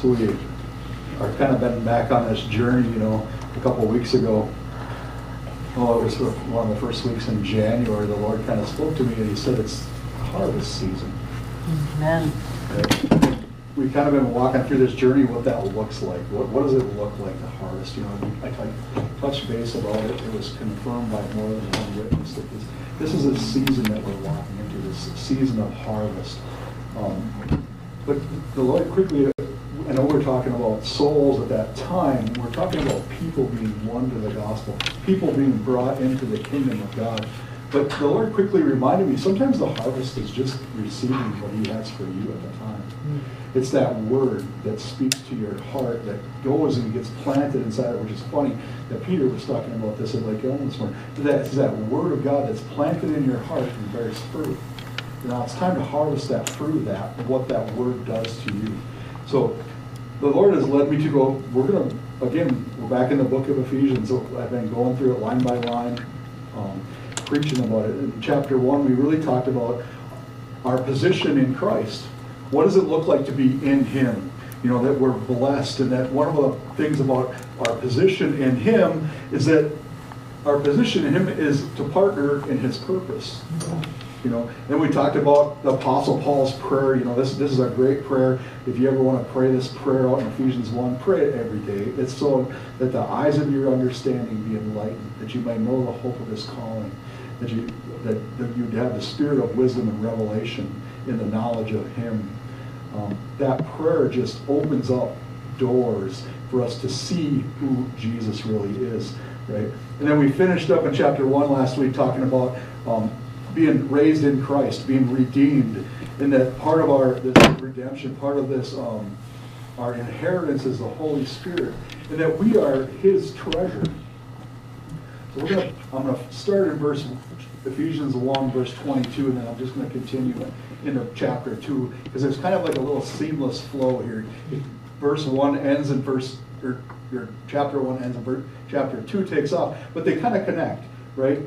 So we are kind of been back on this journey, you know, a couple of weeks ago. Oh, it was one of the first weeks in January. The Lord kind of spoke to me and He said it's harvest season. Amen. Okay? We've kind of been walking through this journey, what that looks like. What, what does it look like, the harvest? You know, I, I touched base about it. It was confirmed by more than one witness that this, this is a season that we're walking into, this season of harvest. Um, but the Lord quickly know we're talking about souls at that time. We're talking about people being won to the gospel, people being brought into the kingdom of God. But the Lord quickly reminded me sometimes the harvest is just receiving what He has for you at the time. Mm. It's that word that speaks to your heart that goes and gets planted inside it, which is funny that Peter was talking about this at Lake Ellen this morning. That's that word of God that's planted in your heart and bears fruit. Now it's time to harvest that fruit, that what that word does to you. So the Lord has led me to go, we're going to, again, we're back in the book of Ephesians. I've been going through it line by line, um, preaching about it. In chapter one, we really talked about our position in Christ. What does it look like to be in Him? You know, that we're blessed, and that one of the things about our position in Him is that our position in Him is to partner in His purpose. You know, and we talked about the Apostle Paul's prayer. You know, this this is a great prayer. If you ever want to pray this prayer out in Ephesians 1, pray it every day. It's so that the eyes of your understanding be enlightened, that you may know the hope of his calling, that you that, that you'd have the spirit of wisdom and revelation in the knowledge of him. Um, that prayer just opens up doors for us to see who Jesus really is, right? And then we finished up in chapter one last week talking about um, being raised in Christ, being redeemed, and that part of our this redemption, part of this um, our inheritance is the Holy Spirit, and that we are His treasure. So we're gonna I'm gonna start in verse Ephesians 1, verse 22, and then I'm just going to continue into chapter 2 because it's kind of like a little seamless flow here. Verse 1 ends in verse, or, or chapter 1 ends in verse, chapter 2 takes off, but they kind of connect, right?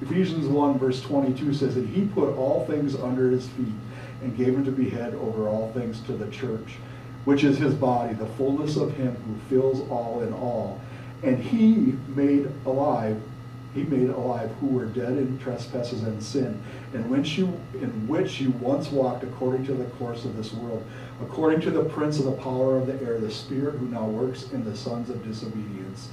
Ephesians 1, verse 22 says that he put all things under his feet and gave him to be head over all things to the church, which is his body, the fullness of him who fills all in all. And he made alive, he made alive who were dead in trespasses and sin, you in which you once walked according to the course of this world, according to the prince of the power of the air, the spirit who now works in the sons of disobedience,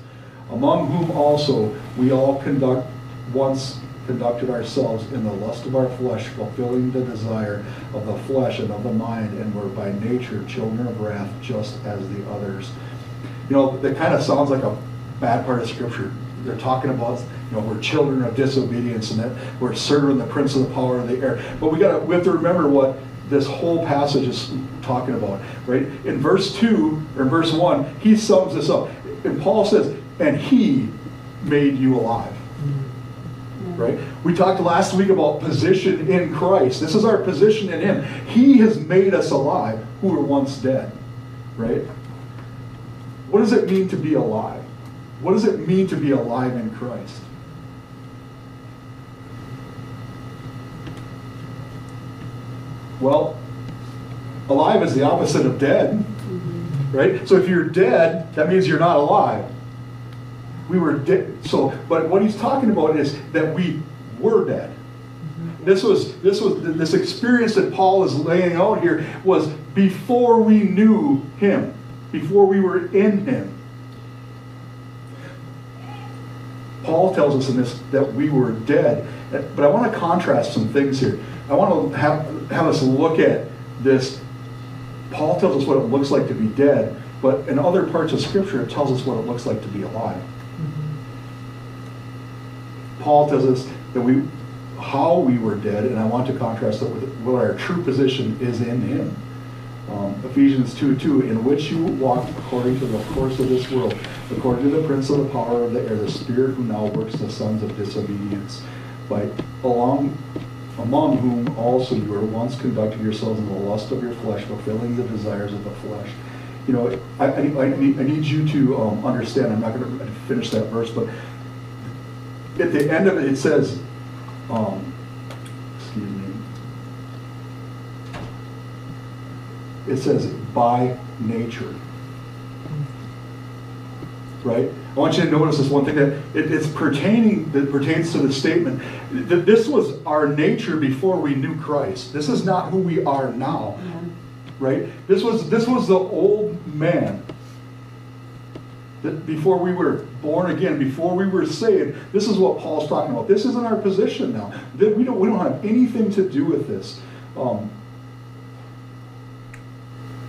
among whom also we all conduct once conducted ourselves in the lust of our flesh, fulfilling the desire of the flesh and of the mind, and were by nature children of wrath, just as the others. You know, that kind of sounds like a bad part of Scripture. They're talking about, you know, we're children of disobedience and that we're serving the prince of the power of the air. But we got to, we have to remember what this whole passage is talking about, right? In verse 2, or in verse 1, he sums this up. And Paul says, and he made you alive right? We talked last week about position in Christ. This is our position in Him. He has made us alive who were once dead, right? What does it mean to be alive? What does it mean to be alive in Christ? Well, alive is the opposite of dead, mm-hmm. right? So if you're dead, that means you're not alive. We were dead. So, but what he's talking about is that we were dead. Mm-hmm. This was this was this experience that Paul is laying out here was before we knew him, before we were in him. Paul tells us in this that we were dead. But I want to contrast some things here. I want to have, have us look at this. Paul tells us what it looks like to be dead, but in other parts of Scripture, it tells us what it looks like to be alive. Paul tells us that we, how we were dead, and I want to contrast it with what our true position is in Him. Um, Ephesians 2 2, in which you walked according to the course of this world, according to the prince of the power of the air, the spirit who now works the sons of disobedience, by along among whom also you were once conducting yourselves in the lust of your flesh, fulfilling the desires of the flesh. You know, I, I, I, need, I need you to um, understand, I'm not going to finish that verse, but at the end of it, it says, um, excuse me. it says by nature. Right? I want you to notice this one thing that it, it's pertaining that pertains to the statement that this was our nature before we knew Christ. This is not who we are now. Right? This was this was the old man that before we were born again, before we were saved, this is what Paul's talking about. This isn't our position now. That we don't we don't have anything to do with this. Um,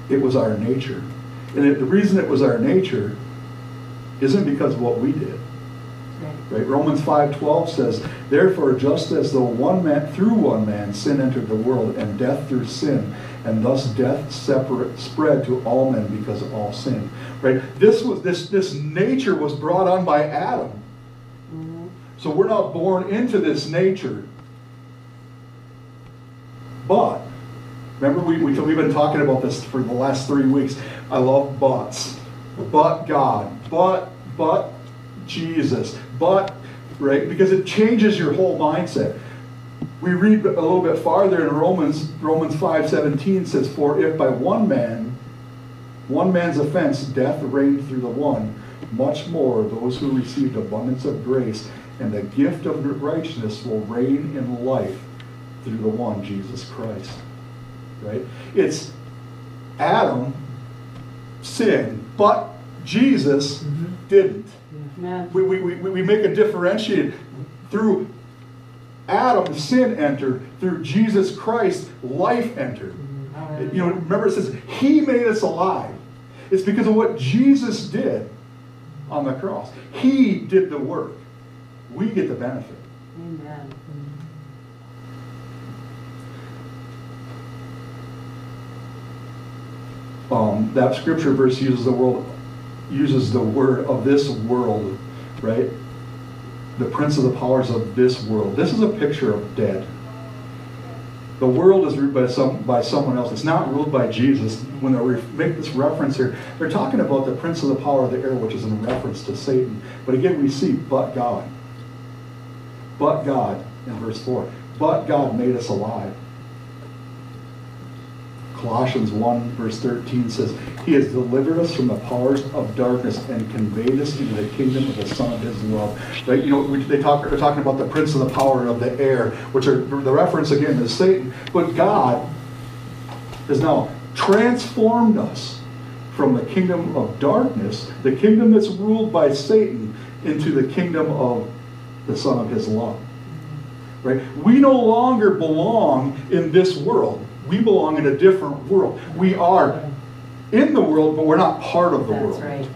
it was our nature, and it, the reason it was our nature isn't because of what we did. Right? Romans 5:12 says, "Therefore just as the one man through one man sin entered the world and death through sin, and thus death separate, spread to all men because of all sin." Right? This was this this nature was brought on by Adam. Mm-hmm. So we're not born into this nature. But remember we, we we've been talking about this for the last 3 weeks. I love buts. But God, but but Jesus, but, right? Because it changes your whole mindset. We read a little bit farther in Romans, Romans 5:17 says, For if by one man, one man's offense, death reigned through the one, much more those who received abundance of grace and the gift of righteousness will reign in life through the one, Jesus Christ. Right? It's Adam sinned, but Jesus mm-hmm. didn't. We, we, we, we make a differentiate through Adam, sin entered. Through Jesus Christ, life entered. You know, remember it says, He made us alive. It's because of what Jesus did on the cross. He did the work. We get the benefit. Amen. Um, that scripture verse uses the word uses the word of this world, right? The prince of the powers of this world. This is a picture of dead. The world is ruled by some by someone else. It's not ruled by Jesus. When they make this reference here, they're talking about the prince of the power of the air, which is in reference to Satan. But again, we see but God. But God in verse 4. But God made us alive. Colossians 1, verse 13 says, He has delivered us from the powers of darkness and conveyed us into the kingdom of the Son of His love. Right? You know, they talk, they're talking about the prince of the power of the air, which are the reference again is Satan. But God has now transformed us from the kingdom of darkness, the kingdom that's ruled by Satan, into the kingdom of the Son of His love. Right? We no longer belong in this world we belong in a different world. We are in the world, but we're not part of the That's world. Right.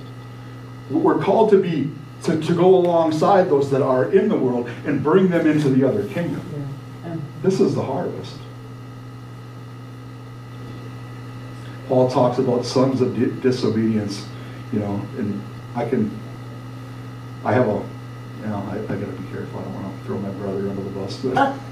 We're called to be to, to go alongside those that are in the world and bring them into the other kingdom. Yeah. This is the harvest. Paul talks about sons of di- disobedience, you know, and I can, I have a, you know, I, I got to be careful. I don't want to throw my brother under the bus, but.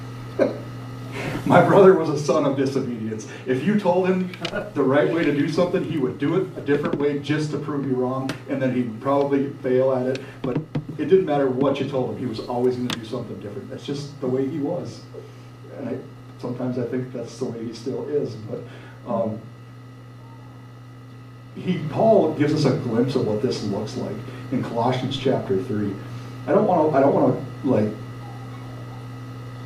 My brother was a son of disobedience. If you told him the right way to do something, he would do it a different way just to prove you wrong, and then he'd probably fail at it. But it didn't matter what you told him, he was always going to do something different. That's just the way he was. And I, sometimes I think that's the way he still is. But um, he, Paul gives us a glimpse of what this looks like in Colossians chapter 3. I don't want to, I don't want to like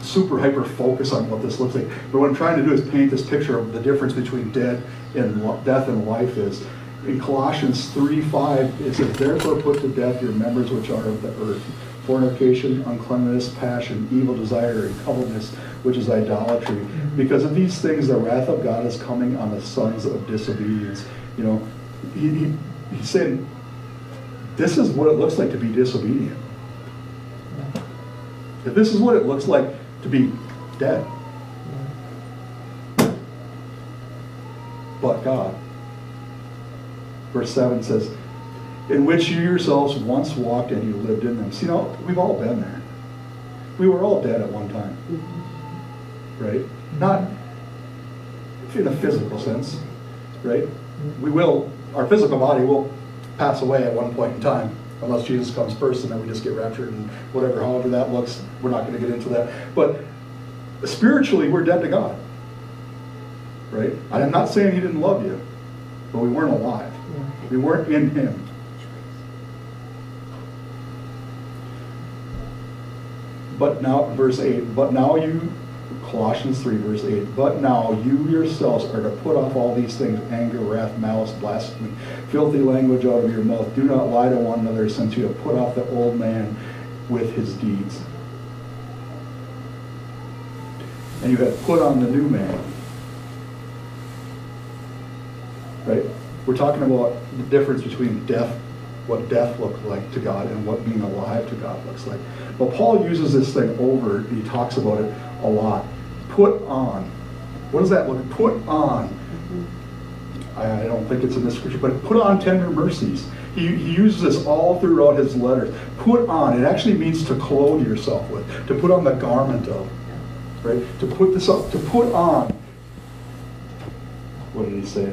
super hyper focus on what this looks like. But what I'm trying to do is paint this picture of the difference between dead and death and life is. In Colossians 3 5, it says, Therefore put to death your members which are of the earth fornication, uncleanness, passion, evil desire, and covetousness, which is idolatry. Because of these things, the wrath of God is coming on the sons of disobedience. You know, he, he, saying, this is what it looks like to be disobedient. If this is what it looks like to be dead. But God. Verse 7 says, In which you yourselves once walked and you lived in them. See, you know, we've all been there. We were all dead at one time. Right? Not in a physical sense. Right? We will, our physical body will pass away at one point in time unless Jesus comes first and then we just get raptured and whatever, however that looks. We're not going to get into that. But spiritually, we're dead to God. right? I'm not saying he didn't love you, but we weren't alive. We weren't in him. But now, verse 8, but now you, Colossians 3, verse 8, but now you yourselves are to put off all these things anger, wrath, malice, blasphemy, filthy language out of your mouth. Do not lie to one another, since you have put off the old man with his deeds. And you have put on the new man. Right? We're talking about the difference between death, what death looked like to God, and what being alive to God looks like. But Paul uses this thing over, he talks about it a lot. Put on. What does that look? Put on. I, don't think it's in this scripture, but put on tender mercies. He, he uses this all throughout his letters. Put on. It actually means to clothe yourself with, to put on the garment of. Right? To put this up, to put on. What did he say?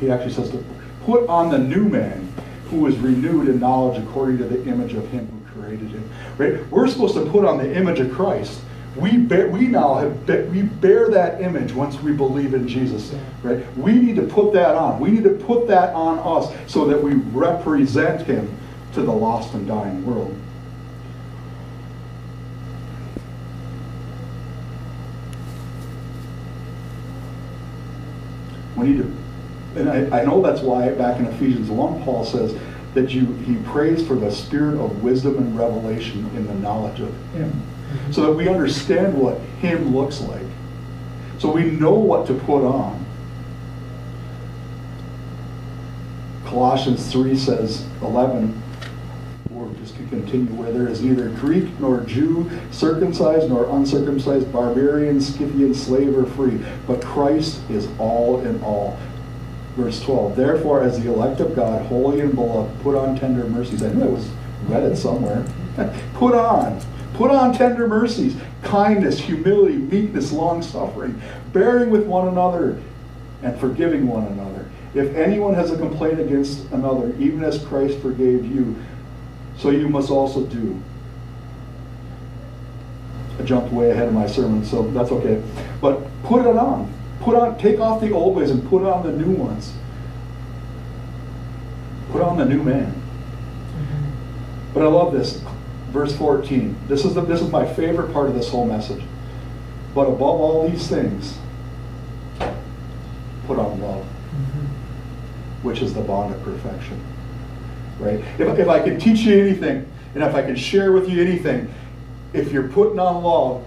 He actually says to put on the new man who is renewed in knowledge according to the image of him who created him. Right? We're supposed to put on the image of Christ. We bear, we now have we bear that image once we believe in Jesus, right? We need to put that on. We need to put that on us so that we represent Him to the lost and dying world. We need to, and I, I know that's why back in Ephesians 1, Paul says that you he prays for the spirit of wisdom and revelation in the knowledge of Him so that we understand what Him looks like. So we know what to put on. Colossians 3 says, 11, or just to continue, where there is neither Greek nor Jew, circumcised nor uncircumcised, barbarian, Scythian, slave or free, but Christ is all in all. Verse 12, therefore, as the elect of God, holy and beloved, put on tender mercies. I knew I was read it somewhere. put on Put on tender mercies, kindness, humility, meekness, long suffering, bearing with one another, and forgiving one another. If anyone has a complaint against another, even as Christ forgave you, so you must also do. I jumped way ahead of my sermon, so that's okay. But put it on. Put on, take off the old ways and put on the new ones. Put on the new man. Mm-hmm. But I love this verse 14. This is, the, this is my favorite part of this whole message. But above all these things, put on love, mm-hmm. which is the bond of perfection. Right? If, if I can teach you anything, and if I can share with you anything, if you're putting on love,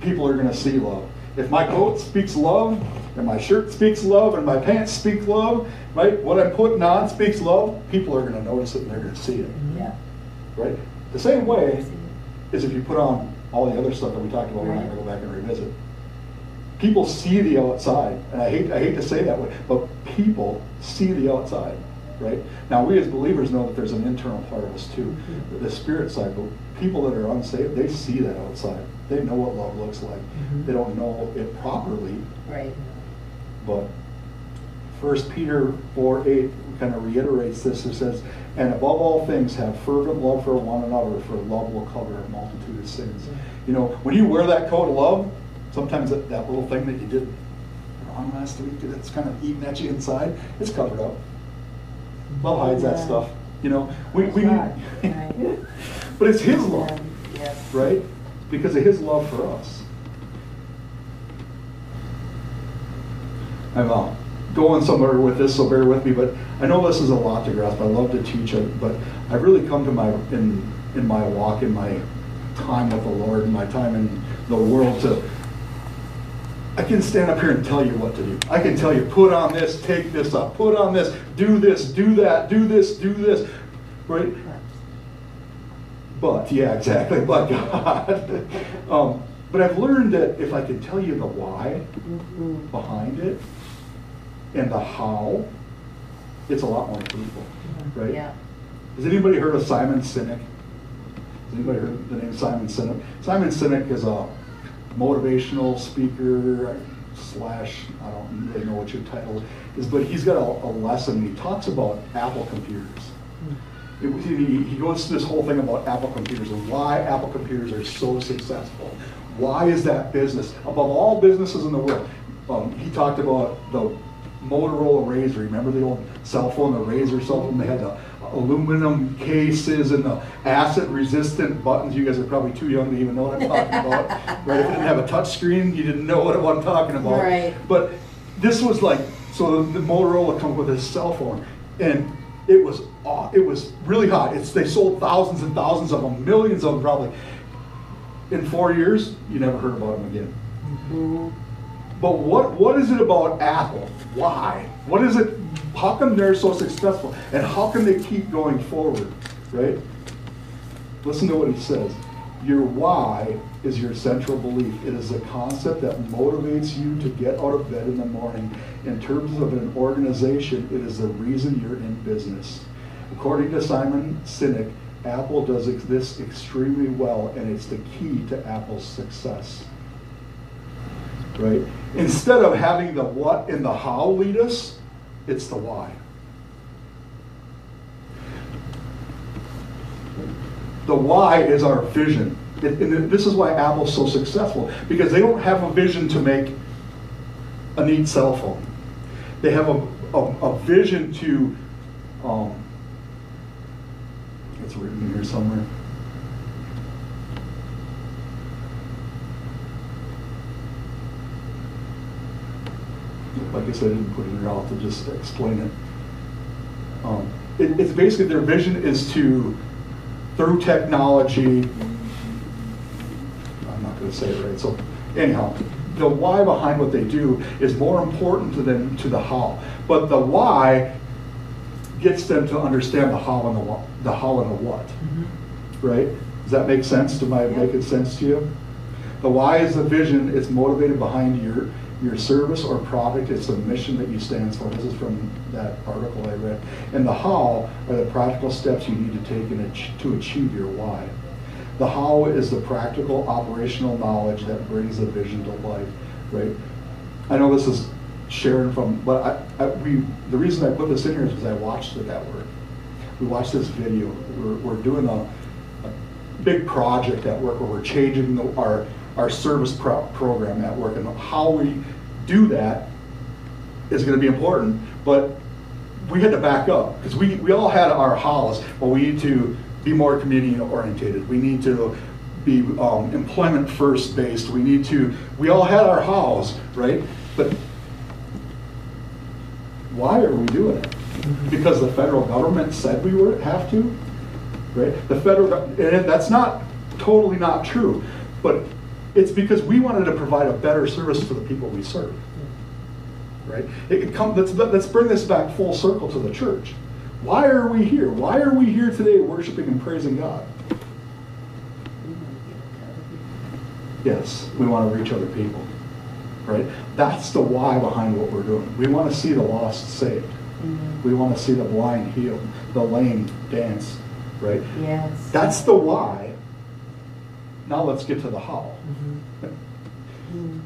people are going to see love. If my coat speaks love, and my shirt speaks love, and my pants speak love, right? What I'm putting on speaks love, people are going to notice it and they're going to see it. Yeah. Right? The same way is if you put on all the other stuff that we talked about, we're not gonna go back and revisit. People see the outside, and I hate, I hate to say that way, but people see the outside, right? Now, we as believers know that there's an internal part of us too, mm-hmm. the spirit side, but people that are unsaved, they see that outside. They know what love looks like. Mm-hmm. They don't know it properly. Right. But First Peter 4 8 kind of reiterates this. It says, and above all things, have fervent love for one another, for love will cover a multitude of sins. You know, when you wear that coat of love, sometimes that, that little thing that you did wrong last week that's kind of eating at you inside, it's covered up. Love hides that stuff. You know, we, we but it's His love, right? Because of His love for us. I'm uh, going somewhere with this, so bear with me. But I know this is a lot to grasp. I love to teach it, but I've really come to my in in my walk, in my time with the Lord, in my time in the world to. I can stand up here and tell you what to do. I can tell you, put on this, take this up, put on this, do this, do that, do this, do this, right? But yeah, exactly. But God. um, but I've learned that if I can tell you the why mm-hmm. behind it, and the how, it's a lot more people, right? Yeah. Has anybody heard of Simon Sinek? Has anybody heard the name Simon Sinek? Simon Sinek is a motivational speaker slash I don't really know what your title is, but he's got a, a lesson. He talks about Apple computers. It, he, he goes through this whole thing about Apple computers and why Apple computers are so successful. Why is that business above all businesses in the world? Um, he talked about the Motorola RAZR. Remember the old cell phone, the RAZR cell phone? They had the aluminum cases and the acid-resistant buttons. You guys are probably too young to even know what I'm talking about. Right? If it didn't have a touch screen, you didn't know what I'm talking about. Right. But this was like, so the Motorola comes with this cell phone, and it was aw- it was really hot. It's they sold thousands and thousands of them, millions of them probably. In four years, you never heard about them again. Mhm. But what what is it about Apple? Why? What is it? How come they're so successful? And how can they keep going forward? Right? Listen to what he says. Your why is your central belief. It is a concept that motivates you to get out of bed in the morning. In terms of an organization, it is the reason you're in business. According to Simon Sinek, Apple does this extremely well, and it's the key to Apple's success right? Instead of having the what and the how lead us, it's the why. The why is our vision. And- this is why Apple's so successful, because they don't have a vision to make a neat cell phone. They have a, a, a vision to, um, it's written here somewhere. Like I said, I didn't put it here, I'll have to just explain it. Um, it. It's basically, their vision is to, through technology, I'm not gonna say it right, so anyhow, the why behind what they do is more important to them, to the how. But the why gets them to understand the how and the what, the how and the what, right? Does that make sense? Do I Yeah. make it sense to you? The why is the vision, it's motivated behind your, your service or product, it's the mission that you stand for. This is from that article I read. And the how are the practical steps you need to take in to achieve your why. The how is the practical operational knowledge that brings the vision to life, right? I know this is Sharon from, but I, I, we, the reason I put this in here is because I watched it at work. We watched this video. We're, we're doing a, a big project at work where we're changing the, our, our service pro- program at work. And how we do that is gonna be important, but we had to back up, because we, we all had our hows, but we need to be more community oriented. We need to be um, employment first based. We need to, we all had our hows, right? But why are we doing it? Because the federal government said we would have to, right? The federal, and that's not, totally not true, but it's because we wanted to provide a better service for the people we serve, right? It could come, let's, let's bring this back full circle to the church. Why are we here? Why are we here today worshiping and praising God? Yes, we want to reach other people, right? That's the why behind what we're doing. We want to see the lost saved. Mhm. We want to see the blind healed, the lame dance, right? Yes. That's the why. Now let's get to the how. Mhm.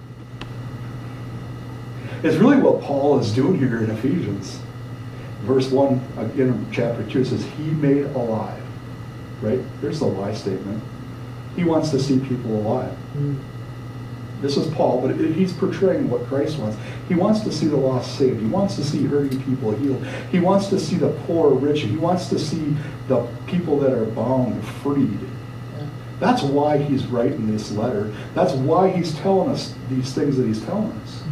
It's really what Paul is doing here in Ephesians. Verse 1, again in chapter 2, it says, He made alive. Right? There's the why statement. He wants to see people alive. Mhm. This is Paul, but he's portraying what Christ wants. He wants to see the lost saved. He wants to see hurting people healed. He wants to see the poor rich. He wants to see the people that are bound freed. That's why he's writing this letter. That's why he's telling us these things that he's telling us.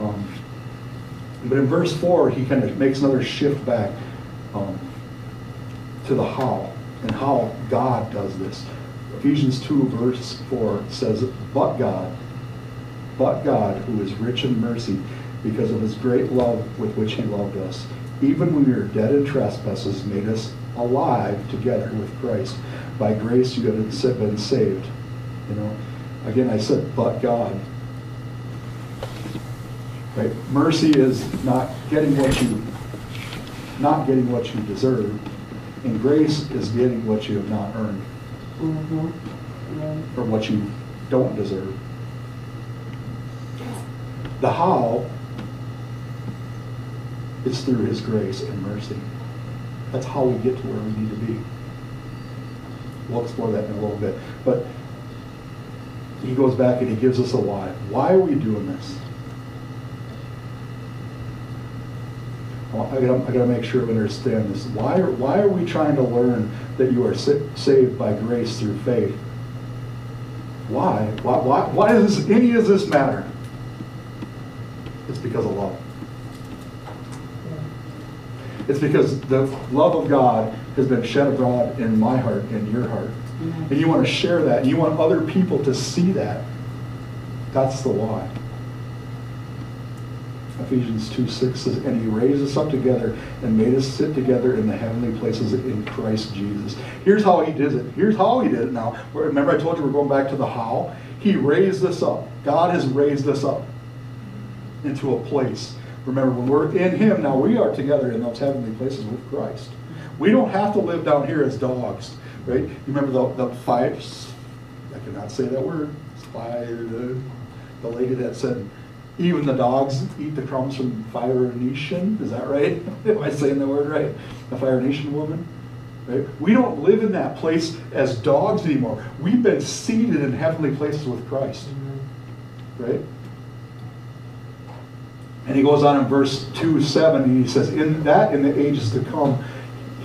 Um, but in verse 4, he kind of makes another shift back um, to the how and how God does this. Ephesians 2, verse 4 says, But God, but God, who is rich in mercy, because of his great love with which he loved us, even when we were dead in trespasses, made us alive together with Christ. By grace you have been saved. You know, again, I said, but God. Right? Mercy is not getting what you, not getting what you deserve, and grace is getting what you have not earned, Mhm. Right. or what you don't deserve. The how is through His grace and mercy. That's how we get to where we need to be we'll explore that in a little bit. But he goes back and he gives us a why. Why are we doing this? I gotta, I to make sure I understand this. Why are, why are we trying to learn that you are sa saved by grace through faith? Why? Why, why, why does any of this matter? It's because of love. It's because the love of God has been shed abroad in my heart and your heart. And you want to share that, and you want other people to see that. That's the why. Ephesians 2 6 says, And he raised us up together and made us sit together in the heavenly places in Christ Jesus. Here's how he did it. Here's how he did it now. Remember, I told you we're going back to the how? He raised us up. God has raised us up into a place. Remember, when we're in him, now we are together in those heavenly places with Christ. We don't have to live down here as dogs, right? You remember the, the five, I cannot say that word, the, the lady that said, even the dogs eat the crumbs from Fire Nation. Is that right? Am I saying the word right? The Fire Nation woman? Right? We don't live in that place as dogs anymore. We've been seated in heavenly places with Christ. Right? And he goes on in verse 2 7, and he says, In that in the ages to come,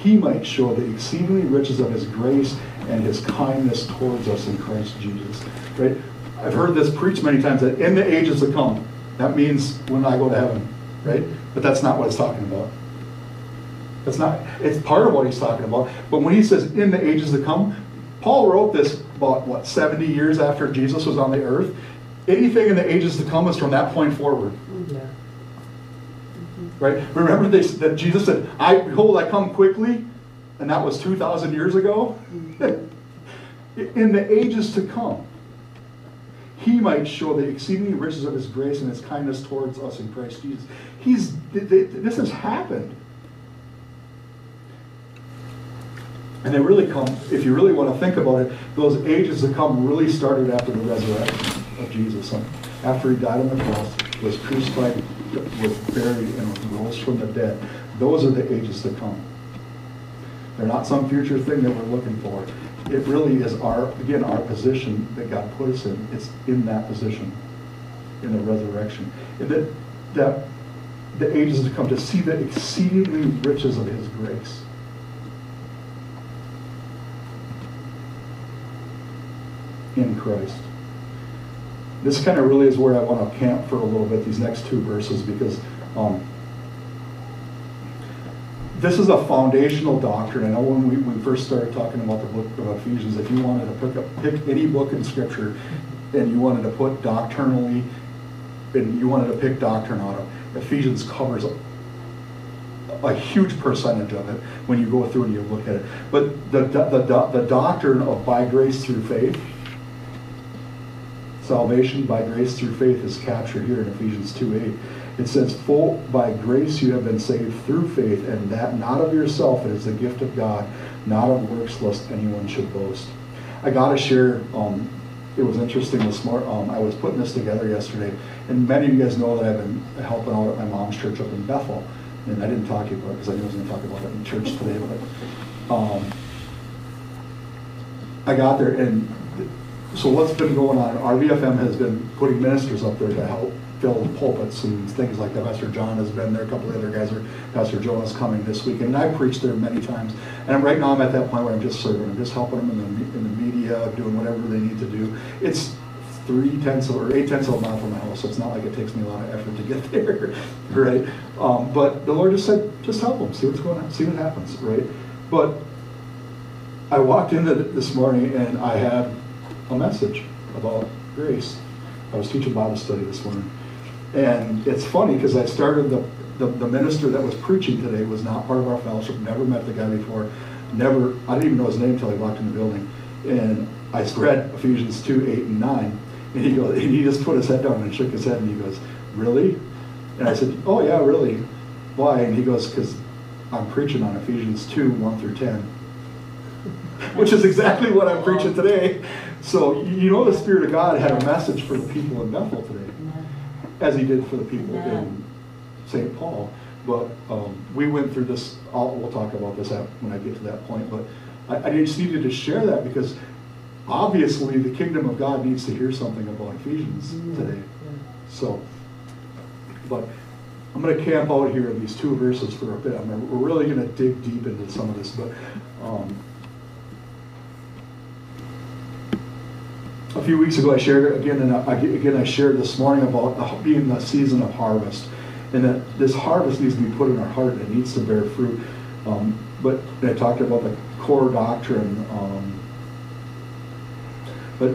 he might show the exceedingly riches of his grace and his kindness towards us in Christ Jesus. Right? I've heard this preached many times that in the ages to come, that means when I go to heaven, right? But that's not what it's talking about. That's not, it's part of what he's talking about. But when he says in the ages to come, Paul wrote this about, what, 70 years after Jesus was on the earth. Anything in the ages to come is from that point forward. Right? Remember they, that Jesus said, I behold, I come quickly, and that was 2,000 years ago? in the ages to come, he might show the exceeding riches of his grace and his kindness towards us in Christ Jesus. He's, th- th- this has happened. And they really come, if you really want to think about it, those ages to come really started after the resurrection of Jesus. After he died on the cross, was crucified, was buried, and rose from the dead. Those are the ages to come. They're not some future thing that we're looking for. It really is our, again, our position that God put us in. It's in that position, in the resurrection. And that, that the ages to come to see the exceedingly riches of his grace. In Christ. This kind of really is where I want to camp for a little bit, these next two verses, because um, this is a foundational doctrine. I know when we, we first started talking about the book of Ephesians, if you wanted to pick up, pick any book in Scripture and you wanted to put doctrinally, and you wanted to pick doctrine out of, Ephesians covers a, a huge percentage of it when you go through and you look at it. But the, the, the, the doctrine of by grace through faith, salvation by grace through faith is captured here in Ephesians 2 8. It says, For by grace you have been saved through faith, and that not of yourself, it is the gift of God, not of works, lest anyone should boast. I got to share, um, it was interesting this morning. Um, I was putting this together yesterday, and many of you guys know that I've been helping out at my mom's church up in Bethel. And I didn't talk to you about it because I knew I was going to talk about it in church today, but um, I got there, and so what's been going on? RVFM has been putting ministers up there to help fill pulpits and things like that. Pastor John has been there, a couple of other guys are, Pastor Jonah's coming this week, and I preached there many times. And right now I'm at that point where I'm just serving, I'm just helping them in the, in the media, doing whatever they need to do. It's three tenths or eight tenths of a mile from my house, so it's not like it takes me a lot of effort to get there, right? Um, but the Lord just said, just help them, see what's going on, see what happens, right? But I walked in this morning and I had a message about grace. I was teaching Bible study this morning. And it's funny because I started the, the, the, minister that was preaching today was not part of our fellowship, never met the guy before, never, I didn't even know his name until I walked in the building. And I read Ephesians 2, 8, and 9. And he goes, and he just put his head down and shook his head and he goes, Really? And I said, Oh yeah, really. Why? And he goes, Because I'm preaching on Ephesians 2, 1 through 10. Which is exactly what I'm preaching today. So you know the Spirit of God had a message for the people in Bethel today, as he did for the people in St. Paul. But um, we went through this, I'll, we'll talk about this when I get to that point, but I, I just needed to share that because obviously the kingdom of God needs to hear something about Ephesians today. So, but I'm gonna camp out here in these two verses for a bit. I mean, we're really gonna dig deep into some of this, but, um, a few weeks ago, I shared, again, and I, again, I shared this morning about the- being the season of harvest. And that this harvest needs to be put in our heart and it needs to bear fruit. Um, but I talked about the core doctrine, um, but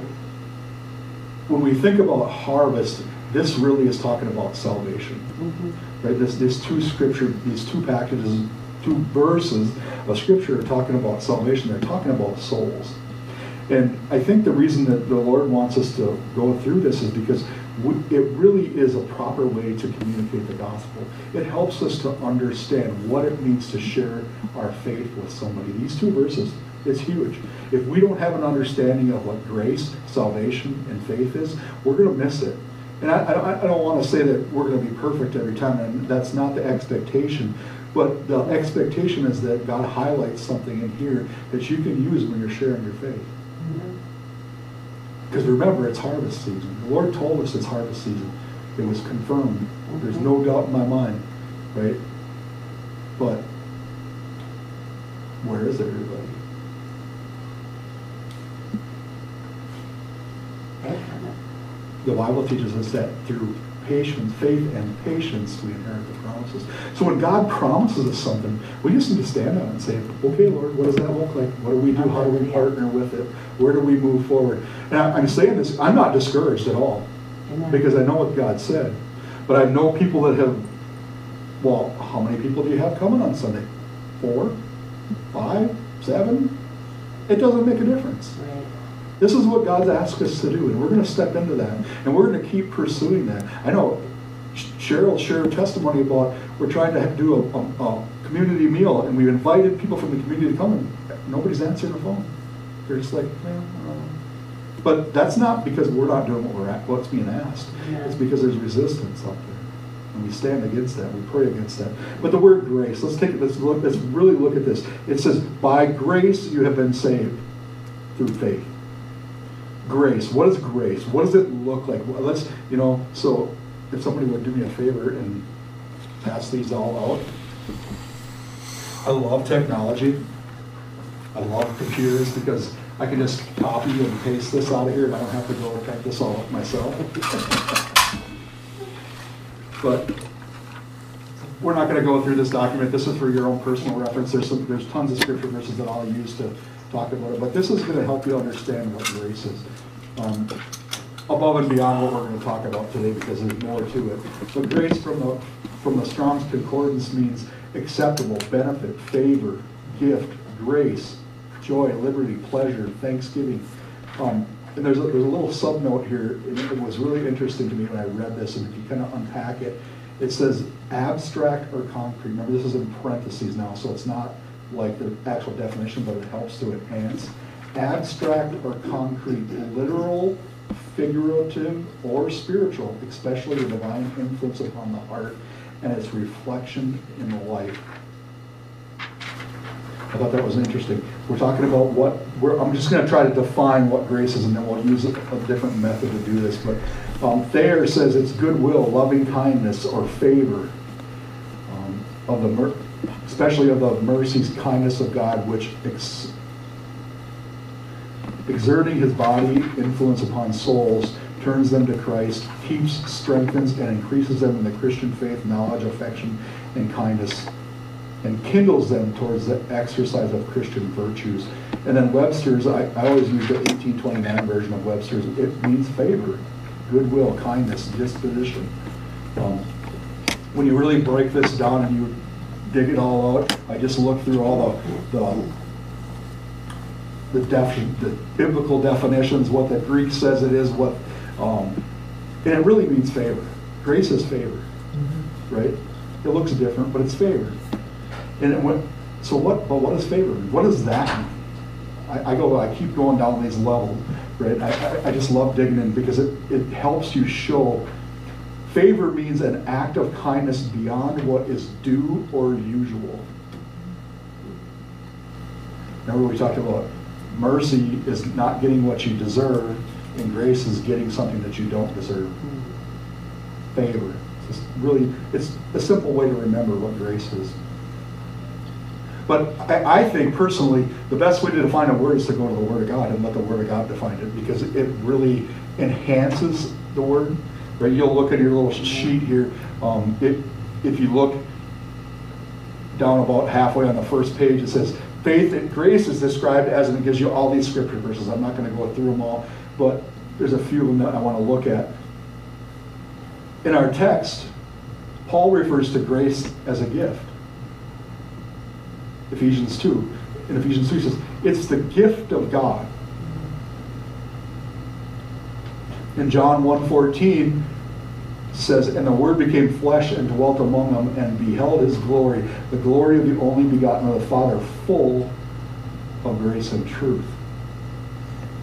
when we think about harvest, this really is talking about salvation Mhm. right? This, this two scripture, these two packages, two verses of scripture are talking about salvation. They're talking about souls. And I think the reason that the Lord wants us to go through this is because we, it really is a proper way to communicate the gospel. It helps us to understand what it means to share our faith with somebody. These two verses, it's huge. If we don't have an understanding of what grace, salvation, and faith is, we're going to miss it. And I, I, I don't want to say that we're going to be perfect every time, and that's not the expectation. But the expectation is that God highlights something in here that you can use when you're sharing your faith. Because remember, it's harvest season. The Lord told us it's harvest season. It was confirmed. There's no doubt in my mind, right? But where is everybody? The Bible teaches us that through patience, faith and patience, we inherit the promises. So when God promises us something, we just need to stand on it and say, okay, Lord, what does that look like? What do we do? How do we partner with it? Where do we move forward? And I'm saying this, I'm not discouraged at all, because I know what God said. But I know people that have, well, how many people do you have coming on Sunday? Four? Five? Seven? It doesn't make a difference. Right. This is what God's asked us to do, and we're going to step into that, and we're going to keep pursuing that. I know Cheryl shared a testimony about we're trying to do a, a, a community meal, and we've invited people from the community to come, and nobody's answering the phone. They're just like, well, um," but that's not because we're not doing what we're at, what's being asked. It's because there's resistance up there, and we stand against that. We pray against that. But the word grace, let's take it. Let's look. Let's really look at this. It says, "By grace you have been saved through faith." Grace. What is grace? What does it look like? Let's, you know, so if somebody would do me a favor and pass these all out. I love technology. I love computers because I can just copy and paste this out of here and I don't have to go type this all up myself. But we're not gonna go through this document. This is for your own personal reference. There's some, there's tons of scripture verses that I'll use to talk about it, but this is gonna help you understand what grace is. Um, Above and beyond what we're gonna talk about today, because there's more to it. But grace from the, from the Strong's Concordance means acceptable, benefit, favor, gift, grace, joy, liberty, pleasure, thanksgiving. Um, and there's a, there's a little subnote here, and it was really interesting to me when I read this, and if you kind of unpack it, it says abstract or concrete. Remember, this is in parentheses now, so it's not like the actual definition, but it helps to enhance. Abstract or concrete, literal, figurative, or spiritual, especially the divine influence upon the heart and its reflection in the life. I thought that was interesting. We're talking about what, we're, I'm just gonna try to define what grace is, and then we'll use a, a different method to do this, but, um, Thayer says it's goodwill, loving kindness, or favor, um, of the mer, especially of the mercies, kindness of God, which ex, exerting his body influence upon souls, turns them to Christ, keeps, strengthens, and increases them in the Christian faith, knowledge, affection, and kindness, and kindles them towards the exercise of Christian virtues. And then Webster's, I, I always use the 1829 version of Webster's, it means favor, goodwill, kindness, disposition. Um, when you really break this down and you dig it all out, I just look through all the, the the def, the biblical definitions, what the Greek says it is, what, um, and it really means favor. Grace is favor, right? It looks different, but it's favor. And it went, so what, but what is favor? What does that mean? I, I go, I keep going down these levels, right? I, I, I just love digging in because it, it helps you show favor means an act of kindness beyond what is due or usual. Remember we talked about mercy is not getting what you deserve, and grace is getting something that you don't deserve. Favor. It's really, it's a simple way to remember what grace is. But I, I think personally, the best way to define a word is to go to the Word of God and let the Word of God define it because it really enhances the word. Right? You'll look at your little sheet here. Um, it, if you look down about halfway on the first page, it says faith and grace is described as, and it gives you all these scripture verses. I'm not going to go through them all, but there's a few of them that I want to look at. In our text, Paul refers to grace as a gift. Ephesians 2. In Ephesians 2 says, it's the gift of God. In John 1.14 says, And the Word became flesh and dwelt among them, and beheld his glory, the glory of the only begotten of the Father, full of grace and truth.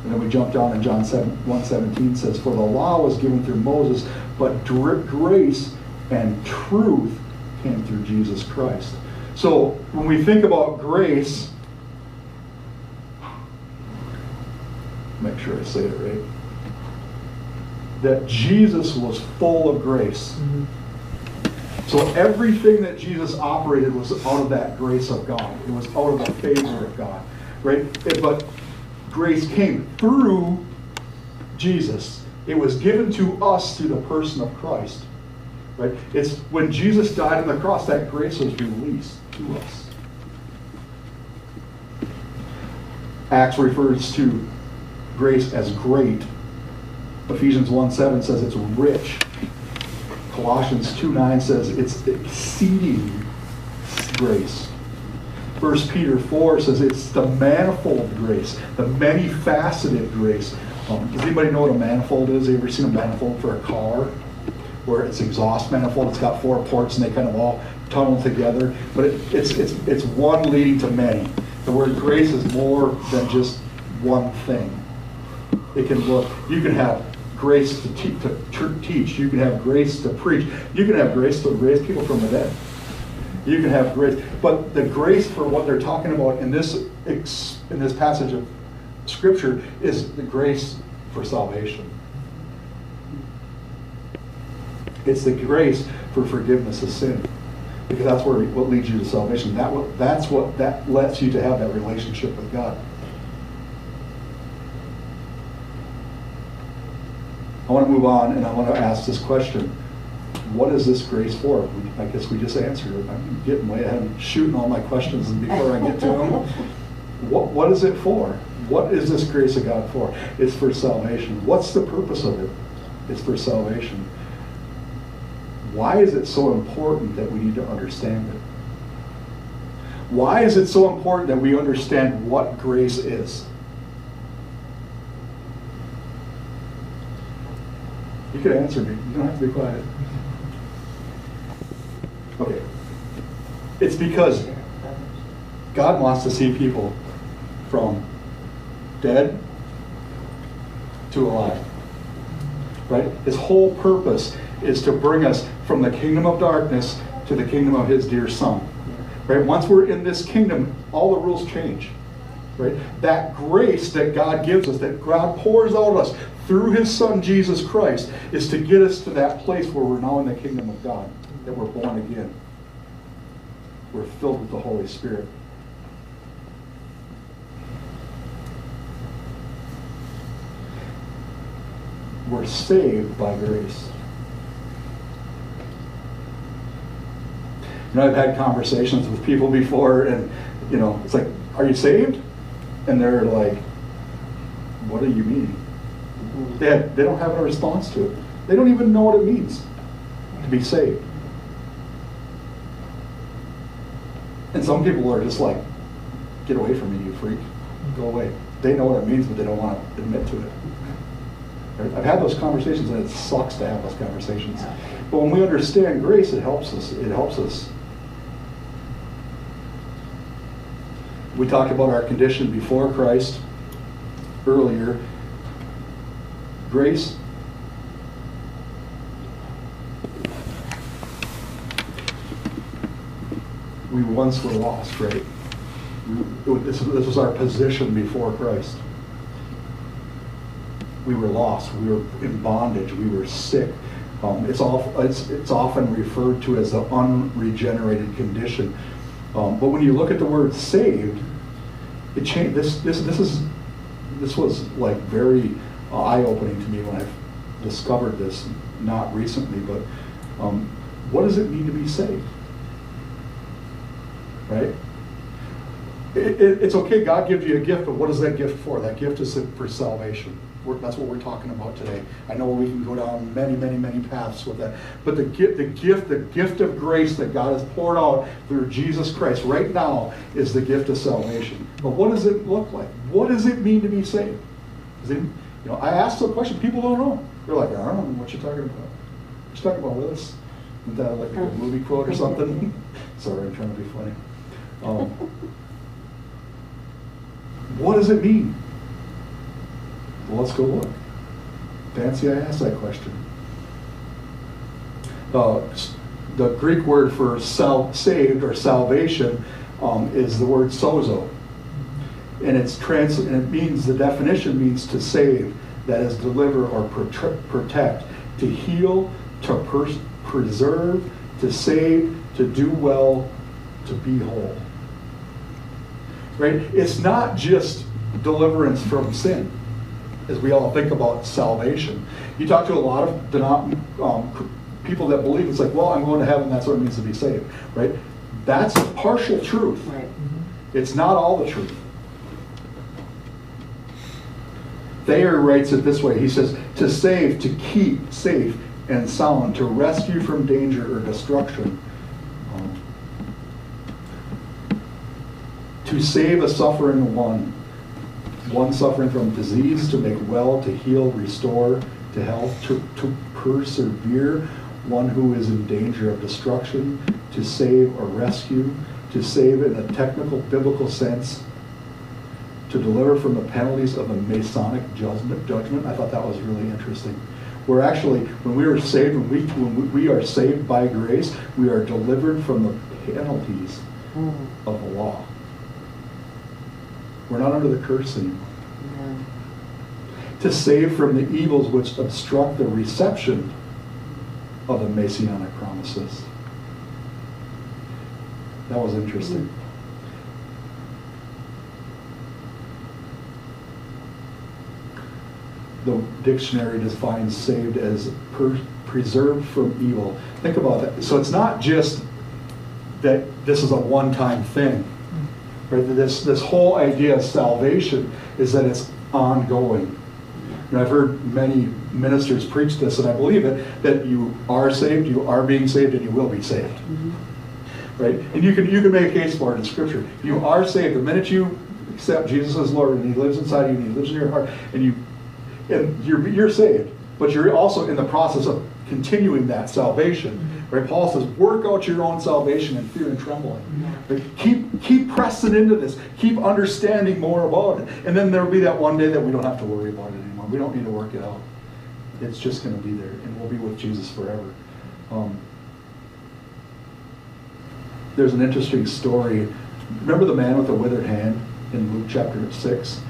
And then we jump down in John 7, 1.17 says, For the law was given through Moses, but grace and truth came through Jesus Christ. So when we think about grace, make sure I say it right, that Jesus was full of grace. So everything that Jesus operated was out of that grace of God. It was out of the favor of God, right? But grace came through Jesus. It was given to us through the person of Christ, right? It's when Jesus died on the cross that grace was released to us. Acts refers to grace as great. Ephesians 1 7 says it's rich. Colossians 2 9 says it's exceeding grace. 1 Peter 4 says it's the manifold grace, the many faceted grace. Um, does anybody know what a manifold is? Have you ever seen a manifold for a car? Where it's exhaust manifold, it's got four ports and they kind of all tunnel together. But it, it's, it's, it's one leading to many. The word grace is more than just one thing. It can look, you can have grace to, te- to teach, you can have grace to preach, you can have grace to raise people from the dead. You can have grace, but the grace for what they're talking about in this in this passage of scripture is the grace for salvation. It's the grace for forgiveness of sin, because that's where what leads you to salvation. That that's what that lets you to have that relationship with God. I want to move on and I want to ask this question. What is this grace for? I guess we just answered it. I'm getting way ahead shooting all my questions before I get to them. What, what is it for? What is this grace of God for? It's for salvation. What's the purpose of it? It's for salvation. Why is it so important that we need to understand it? Why is it so important that we understand what grace is? You can answer me. You don't have to be quiet. Okay. It's because God wants to see people from dead to alive. Right? His whole purpose is to bring us from the kingdom of darkness to the kingdom of his dear son. Right? Once we're in this kingdom, all the rules change. Right? That grace that God gives us, that God pours out us through his son Jesus Christ, is to get us to that place where we're now in the kingdom of God, that we're born again. We're filled with the Holy Spirit. We're saved by grace. You know, I've had conversations with people before, and, you know, it's like, are you saved? And they're like, what do you mean? Mm. They, have, they don't have a response to it. They don't even know what it means to be saved. And some people are just like, get away from me, you freak. Go away. They know what it means, but they don't want to admit to it. I've had those conversations, and it sucks to have those conversations. But when we understand grace, it helps us. It helps us. We talked about our condition before Christ earlier. Grace we once were lost, right? This, this was our position before Christ. We were lost. We were in bondage. We were sick. Um, it's, all, it's, it's often referred to as the unregenerated condition. Um, but when you look at the word saved, it changed. This, this, this is, this was like very uh, eye-opening to me when I've discovered this, not recently, but um, what does it mean to be saved? Right? It, it, it's okay, God gives you a gift, but what is that gift for? That gift is for salvation. We're, that's what we're talking about today. I know we can go down many, many, many paths with that. But the gift, the gift, the gift of grace that God has poured out through Jesus Christ right now is the gift of salvation. But what does it look like? What does it mean to be saved? Is it, you know, I asked the question, people don't know. They're like, I don't know what you're talking about. What you talking about with us? Isn't that like a movie quote or something? Sorry, I'm trying to be funny. Um, what does it mean? Well, let's go look. Fancy I asked that question. Uh, the Greek word for sal- saved or salvation um, is the word sozo. And it's trans- and it means, the definition means to save, that is, deliver or protect, to heal, to preserve, to save, to do well, to be whole. Right? It's not just deliverance from sin as we all think about salvation. You talk to a lot of denom- um, people that believe it's like, well, I'm going to heaven, that's what it means to be saved, right? That's partial truth. Right. It's not all the truth. Thayer writes it this way. He says, to save, to keep safe and sound, to rescue from danger or destruction. Um, to save a suffering one, one suffering from disease, to make well, to heal, restore, to health, to, to persevere, one who is in danger of destruction, to save or rescue, to save in a technical biblical sense, to deliver from the penalties of a Messianic judgment. judgment. I thought that was really interesting. We're actually, when we are saved, when we, when we are saved by grace, we are delivered from the penalties Mm, of the law. We're not under the curse anymore. To save from the evils which obstruct the reception of the Messianic promises. That was interesting. The dictionary defines saved as per- preserved from evil. Think about that. So it's not just that this is a one-time thing. Right? This, this whole idea of salvation is that it's ongoing. And I've heard many ministers preach this, and I believe it, that you are saved, you are being saved, and you will be saved. Mhm. Right? And you can, you can make a case for it in Scripture. You are saved. The minute you accept Jesus as Lord, and He lives inside you, and He lives in your heart, and you, and you're, you're saved. But you're also in the process of continuing that salvation. Right? Paul says, work out your own salvation in fear and trembling. Right? Keep, keep pressing into this. Keep understanding more about it. And then there'll be that one day that we don't have to worry about it anymore. We don't need to work it out. It's just going to be there, and we'll be with Jesus forever. Um, there's an interesting story. Remember the man with the withered hand in Luke chapter 6?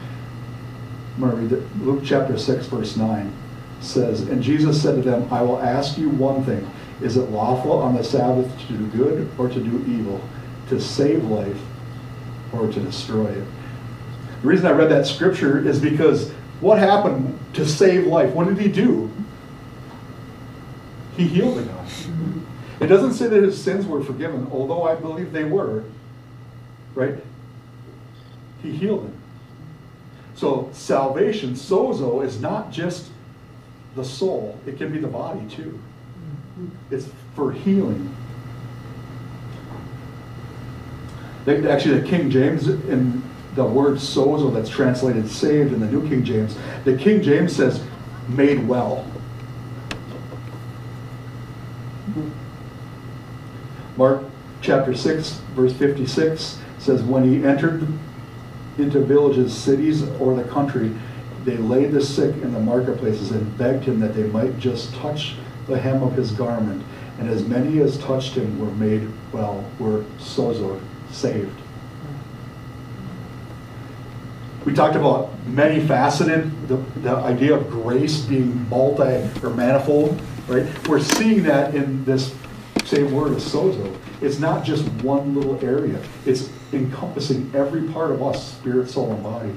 Read it. Luke chapter 6, verse 9 says, And Jesus said to them, I will ask you one thing. Is it lawful on the Sabbath to do good or to do evil, to save life or to destroy it? The reason I read that scripture is because what happened to save life? What did he do? He healed the guy. It doesn't say that his sins were forgiven, although I believe they were. Right? He healed him. So salvation, sozo, is not just the soul, it can be the body too. It's for healing. Actually, the King James, in the word sozo that's translated saved in the New King James, the King James says made well. Mark chapter 6, verse 56 says, When he entered into villages, cities, or the country, they laid the sick in the marketplaces and begged him that they might just touch the hem of his garment. And as many as touched him were made well, were sozoed, saved. We talked about many faceted, the, the idea of grace being multi or manifold. right? We're seeing that in this same word as sozo. It's not just one little area. It's encompassing every part of us, spirit, soul, and body.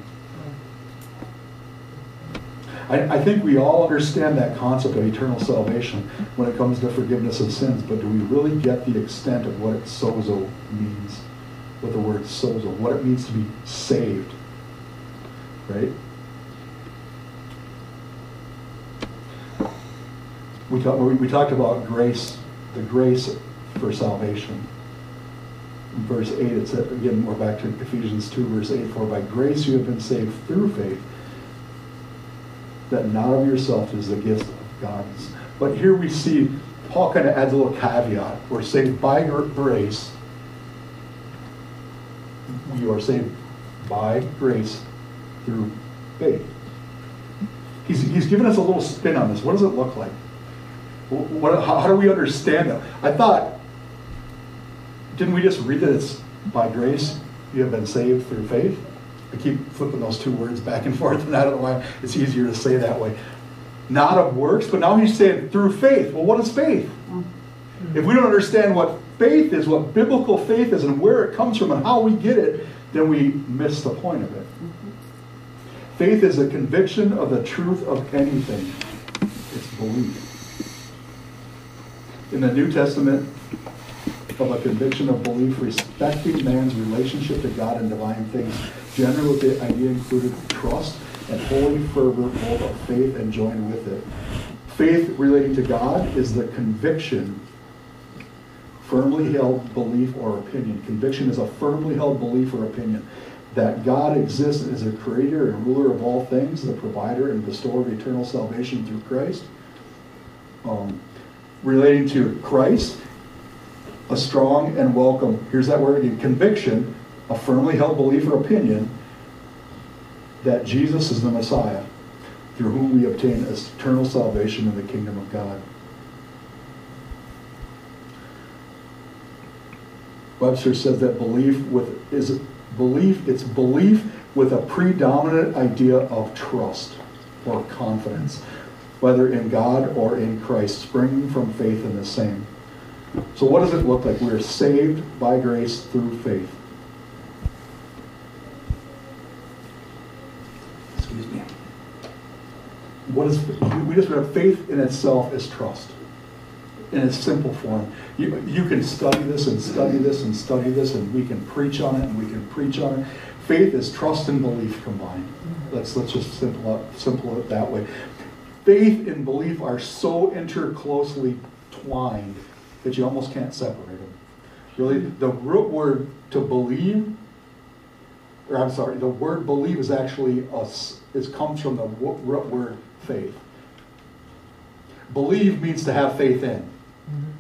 I, I think we all understand that concept of eternal salvation when it comes to forgiveness of sins, but do we really get the extent of what sozo means? What the word sozo, what it means to be saved, right? We talked, we, we talked about grace, the grace for salvation. In verse 8, it said, again, we're back to Ephesians 2, verse 8, for by grace you have been saved through faith, that not of yourself is the gift of God. But here we see, Paul kind of adds a little caveat. We're saved by grace. You are saved by grace through faith. He's, he's given us a little spin on this. What does it look like? What, how, how do we understand that? I thought, didn't we just read that it's by grace you have been saved through faith? I keep flipping those two words back and forth, and I don't know why it's easier to say that way. Not of works, but now he's saying through faith. Well, what is faith? If we don't understand what faith is, what biblical faith is, and where it comes from, and how we get it, then we miss the point of it. Faith is a conviction of the truth of anything, it's belief. In the New Testament, of a conviction of belief respecting man's relationship to God and divine things, generally the idea included trust and holy fervor, both of faith and joined with it. Faith relating to God is the conviction, firmly held belief or opinion. Conviction is a firmly held belief or opinion that God exists as a creator and ruler of all things, the provider and bestower of eternal salvation through Christ. Um, relating to Christ, a strong and welcome, here's that word again, conviction, a firmly held belief or opinion that Jesus is the Messiah, through whom we obtain eternal salvation in the kingdom of God. Webster says that belief with is belief, it's belief with a predominant idea of trust or confidence, whether in God or in Christ, springing from faith in the same. So what does it look like? We are saved by grace through faith. Excuse me. What is we just read faith in itself is trust. In its simple form. You, you can study this and study this and study this and we can preach on it and we can preach on it. Faith is trust and belief combined. Let's let's just simple simple it that way. Faith and belief are so interclosely twined that you almost can't separate them. Really, the root word to believe, or I'm sorry, the word believe is actually us. It comes from the root word faith. Believe means to have faith in. Mm-hmm.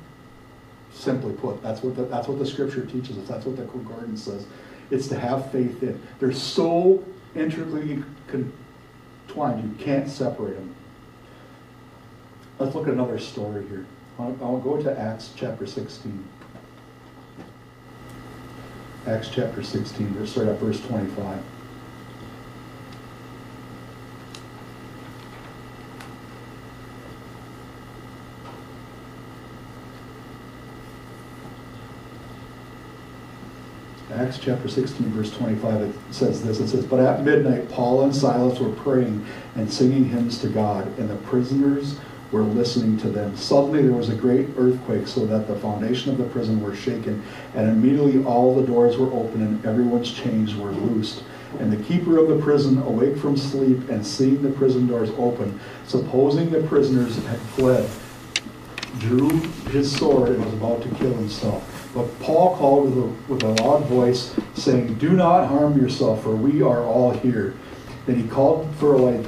Simply put, that's what the, that's what the scripture teaches us. That's what the concordance says. It's to have faith in. They're so intricately entwined, you can't separate them. Let's look at another story here. I'll, I'll go to Acts chapter 16. Acts chapter 16, verse, start at verse 25. Acts chapter 16, verse 25, it says this. It says, But at midnight, Paul and Silas were praying and singing hymns to God, and the prisoners were listening to them. Suddenly there was a great earthquake so that the foundation of the prison were shaken, and immediately all the doors were open and everyone's chains were loosed. And the keeper of the prison, awake from sleep and seeing the prison doors open, supposing the prisoners had fled, drew his sword and was about to kill himself. But Paul called with a, with a loud voice, saying, Do not harm yourself, for we are all here. Then he called for a light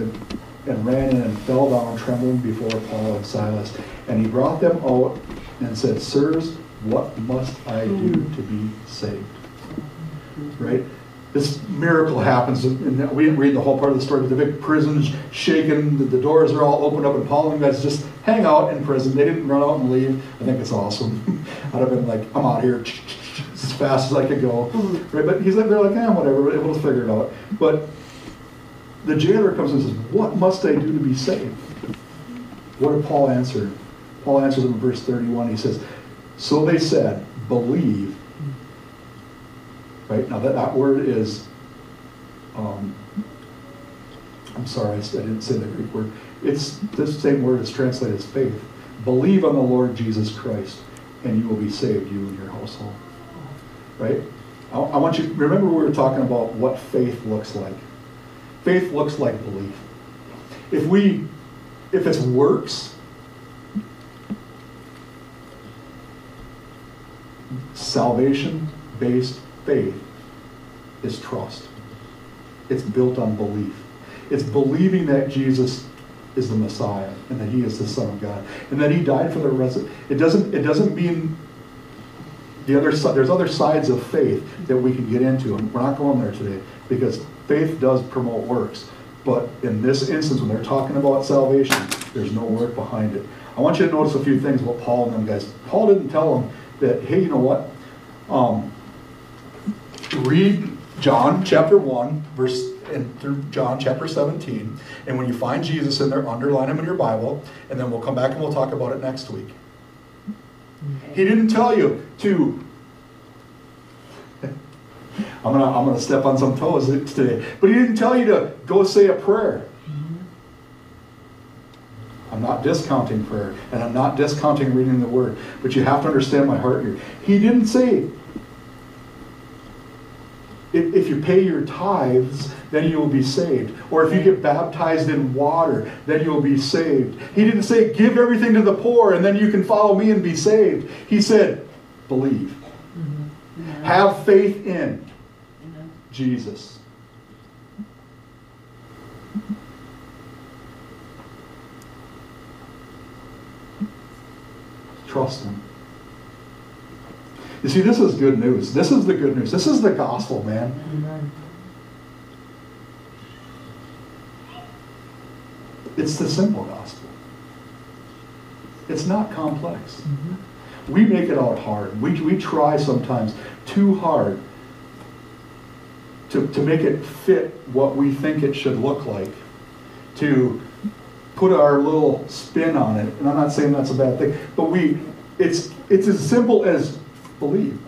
and ran in and fell down trembling before Paul and Silas. And he brought them out and said, Sirs, what must I do hmm. to be saved? Right? This miracle happens, and we didn't read the whole part of the story, but the big prison's shaken, the, the doors are all opened up, and Paul and guys just hang out in prison. They didn't run out and leave. I think it's awesome. I'd have been like, I'm out here as fast as I could go. Hmm. Right? But he's like, they're like, yeah, whatever, we'll figure it out. But the jailer comes and says, What must I do to be saved? What did Paul answer? Paul answers him in verse 31. He says, So they said, believe. Right? Now, that, that word is, um, I'm sorry, I didn't say the Greek word. It's the same word as translated as faith. Believe on the Lord Jesus Christ, and you will be saved, you and your household. Right? I, I want you, remember we were talking about what faith looks like. Faith looks like belief. If we, if it's works, salvation-based faith is trust. It's built on belief. It's believing that Jesus is the Messiah and that He is the Son of God and that He died for the rest. Of, it doesn't. It doesn't mean the other. There's other sides of faith that we can get into, and we're not going there today because faith does promote works. But in this instance, when they're talking about salvation, there's no work behind it. I want you to notice a few things about Paul and them guys. Paul didn't tell them that, hey, you know what? Um, read John chapter 1, verse and through John chapter 17. And when you find Jesus in there, underline him in your Bible, and then we'll come back and we'll talk about it next week. He didn't tell you to. I'm gonna I'm gonna step on some toes today, but he didn't tell you to go say a prayer. Mm-hmm. I'm not discounting prayer, and I'm not discounting reading the Word, but you have to understand my heart here. He didn't say if, if you pay your tithes, then you will be saved. Or if you get baptized in water, then you will be saved. He didn't say, give everything to the poor and then you can follow me and be saved. He said, believe. Mm-hmm. Have faith in Jesus. Trust Him. You see, this is good news. This is the good news. This is the gospel, man. Amen. It's the simple gospel. It's not complex. Mm-hmm. We make it out hard. We, we try sometimes too hard to, to make it fit what we think it should look like, to put our little spin on it. And I'm not saying that's a bad thing, but we it's it's as simple as believe.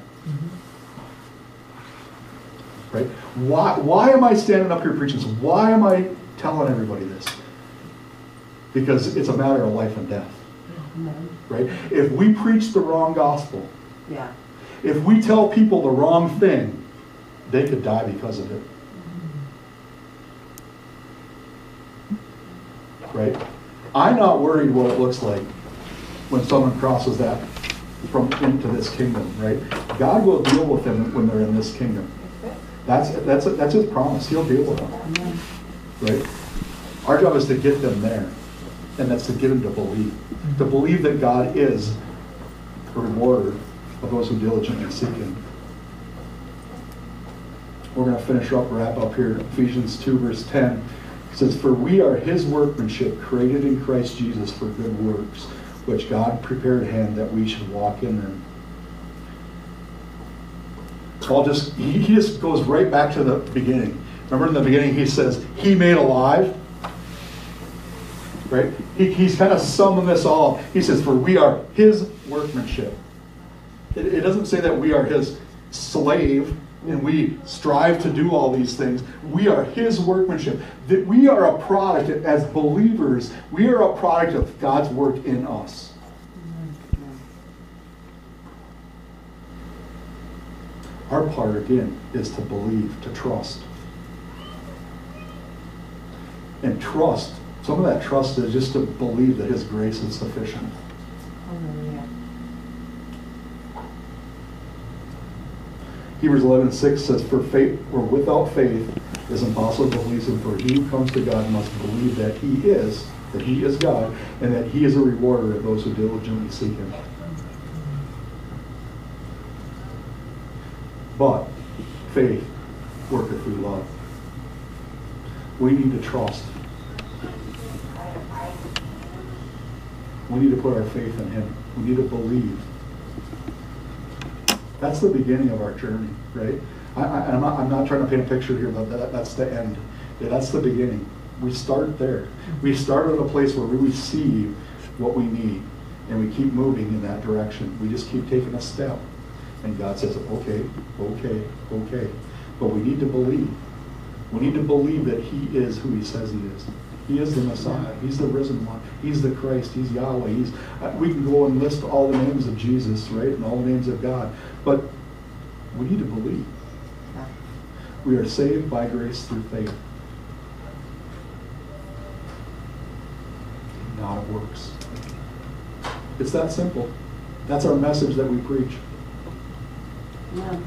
Right? Why why am I standing up here preaching this? Why am I telling everybody this? Because it's a matter of life and death. Right? If we preach the wrong gospel, Yeah. if we tell people the wrong thing, they could die because of it. Right? I'm not worried what it looks like when someone crosses that from into this kingdom, right? God will deal with them when they're in this kingdom. That's that's that's his promise. He'll deal with them, right? Our job is to get them there, and that's to get them to believe, to believe that God is a rewarder of those who diligently seek Him. We're going to finish up, wrap up here. Ephesians 2, verse 10 it says, For we are His workmanship, created in Christ Jesus for good works, which God prepared hand that we should walk in them. Paul just, he, he just goes right back to the beginning. Remember in the beginning he says, He made alive? Right? He, he's kind of summing this all up. He says, For we are His workmanship. It, it doesn't say that we are His slave and we strive to do all these things. We are His workmanship. That we are a product, as believers, we are a product of God's work in us. Our part, again, is to believe, to trust. And trust, some of that trust is just to believe that His grace is sufficient. Hallelujah. Hebrews 11, 6 says, For faith, or without faith, is impossible to please him, for he who comes to God must believe that he is, that he is God, and that he is a rewarder of those who diligently seek him. But faith worketh through love. We need to trust. We need to put our faith in him. We need to believe. That's the beginning of our journey, right? I, I'm, not, I'm not trying to paint a picture here, but that, that's the end. Yeah, that's the beginning. We start there. We start at a place where we receive what we need. And we keep moving in that direction. We just keep taking a step. And God says, okay, okay, okay. But we need to believe. We need to believe that He is who He says He is. He is the Messiah. He's the risen one. He's the Christ. He's Yahweh. He's, uh, we can go and list all the names of Jesus, right? And all the names of God. But we need to believe. We are saved by grace through faith. Not of works. It's that simple. That's our message that we preach. Yeah.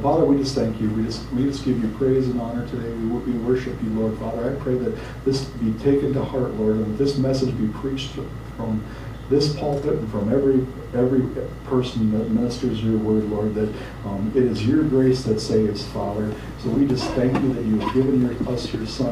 Father, we just thank you. We just, we just give you praise and honor today. We, we worship you, Lord. Father, I pray that this be taken to heart, Lord, and that this message be preached from this pulpit and from every, every person that ministers your word, Lord, that um, it is your grace that saves, Father. So we just thank you that you have given your, us your Son.